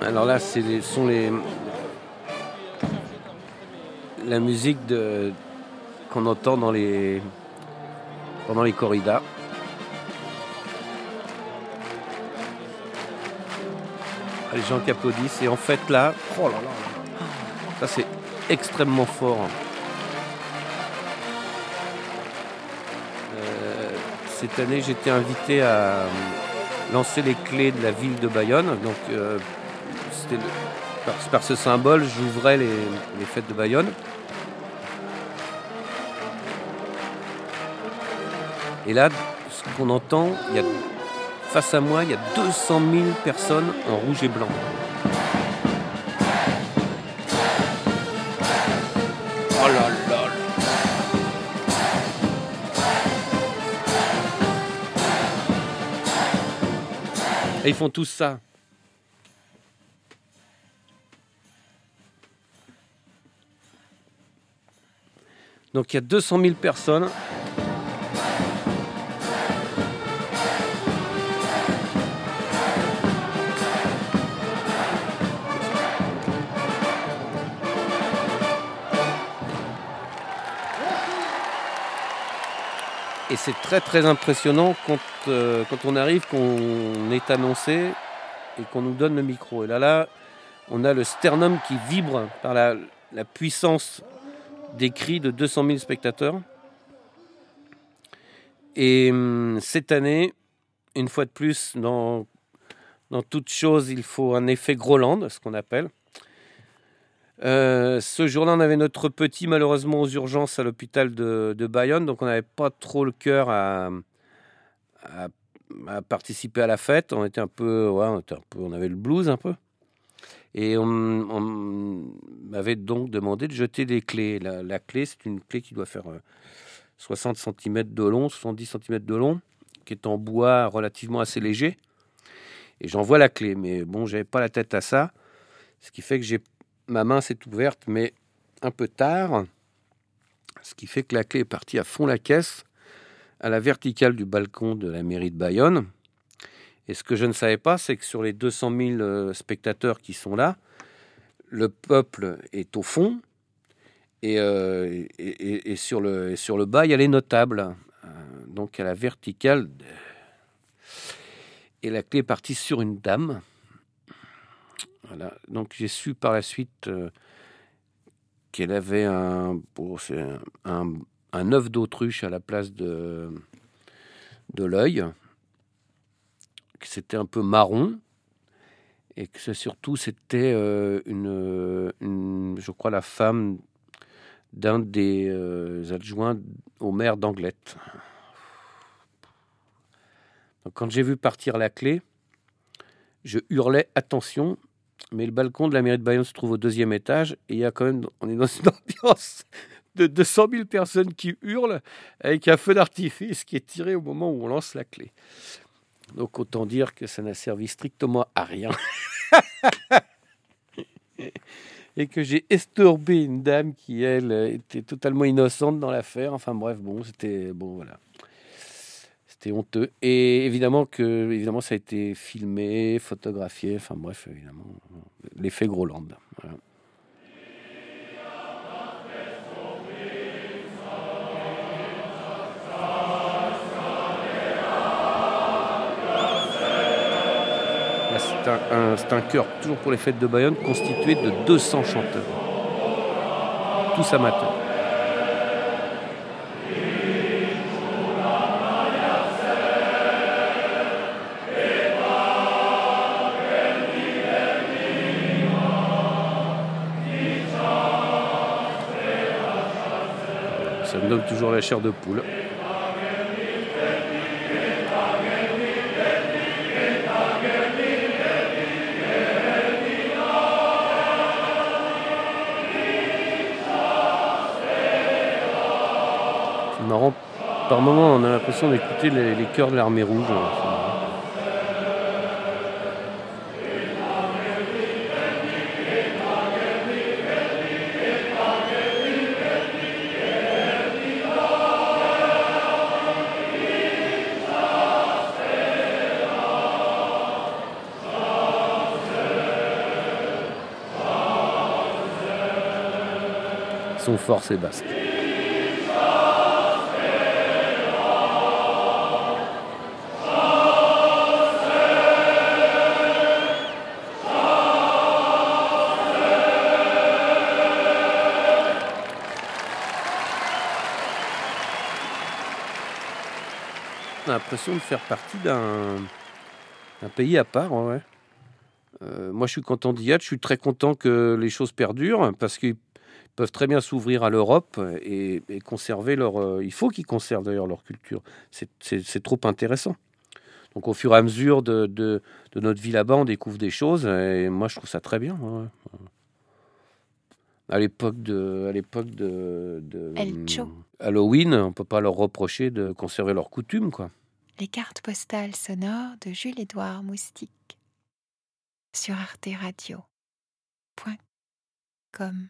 Alors là, les, sont les la musique qu'on entend dans les pendant les corridas. Les gens qui applaudissent et en fait là, oh là là, ça c'est extrêmement fort. Euh, cette année, j'étais invité à lancer les clés de la ville de Bayonne. Donc, euh, par ce symbole, j'ouvrais les, les fêtes de Bayonne. Et là, ce qu'on entend, il y a, face à moi, il y a 200 000 personnes en rouge et blanc. Oh là là Et ils font tous ça. Donc il y a 200 000 personnes Et c'est très très impressionnant quand, euh, quand on arrive, qu'on est annoncé et qu'on nous donne le micro. Et là, là, on a le sternum qui vibre par la puissance des cris de 200 000 spectateurs. Et hum, cette année, une fois de plus, dans, dans toute chose, il faut un effet Groland, ce qu'on appelle. Euh, ce jour-là, on avait notre petit malheureusement aux urgences à l'hôpital de, Bayonne, donc on n'avait pas trop le cœur à, à, à participer à la fête. On était un peu, ouais, on, était un peu, on avait le blues un peu. Et on, on m'avait donc demandé de jeter des clés. La, clé, c'est une clé qui doit faire euh, 60 cm de long, 70 cm de long, qui est en bois relativement assez léger. Et j'envoie la clé, mais bon, j'avais pas la tête à ça, ce qui fait que ma main s'est ouverte, mais un peu tard, ce qui fait que la clé est partie à fond la caisse, à la verticale du balcon de la mairie de Bayonne. Et ce que je ne savais pas, c'est que sur les 200 000 euh, spectateurs qui sont là, le peuple est au fond, et, euh, sur, le, bas, il y a les notables. Euh, donc à la verticale, et la clé est partie sur une dame. Voilà. Donc j'ai su par la suite qu'elle avait un, œuf d'autruche à la place de, l'œil, c'était un peu marron, et que surtout c'était euh, une, je crois, la femme d'un des euh, adjoints au maire d'Anglette. Donc, quand j'ai vu partir la clé, je hurlais attention, mais le balcon de la mairie de Bayonne se trouve au deuxième étage et il y a quand même, on est dans une ambiance de 200 000 personnes qui hurlent avec un feu d'artifice qui est tiré au moment où on lance la clé. Donc autant dire que ça n'a servi strictement à rien. et que j'ai estourbé une dame qui, elle, était totalement innocente dans l'affaire. Enfin bref, bon, c'était bon, voilà. C'était honteux. Et évidemment que évidemment ça a été filmé, photographié. Enfin bref, évidemment, l'effet Groland. C'est un, un, chœur, toujours pour les fêtes de Bayonne, constitué de 200 chanteurs. Tous amateurs. Ça me donne toujours la chair de poule. marrant. Par moments, on a l'impression d'écouter les, les chœurs de l'armée rouge. Hein, Son sont forts et. L'impression de faire partie d'un pays à part. Euh, moi, je suis content d'y être. Je suis très content que les choses perdurent parce qu'ils peuvent très bien s'ouvrir à l'Europe et, conserver leur. Euh, il faut qu'ils conservent d'ailleurs leur culture. C'est trop intéressant. Donc, au fur et à mesure de, de, notre vie là-bas, on découvre des choses et moi, je trouve ça très bien. À l'époque de, à l'époque de, de Halloween, on peut pas leur reprocher de conserver leurs coutumes, quoi. Les cartes postales sonores de Jules-Édouard Moustique sur Arte Radio. Point. Comme.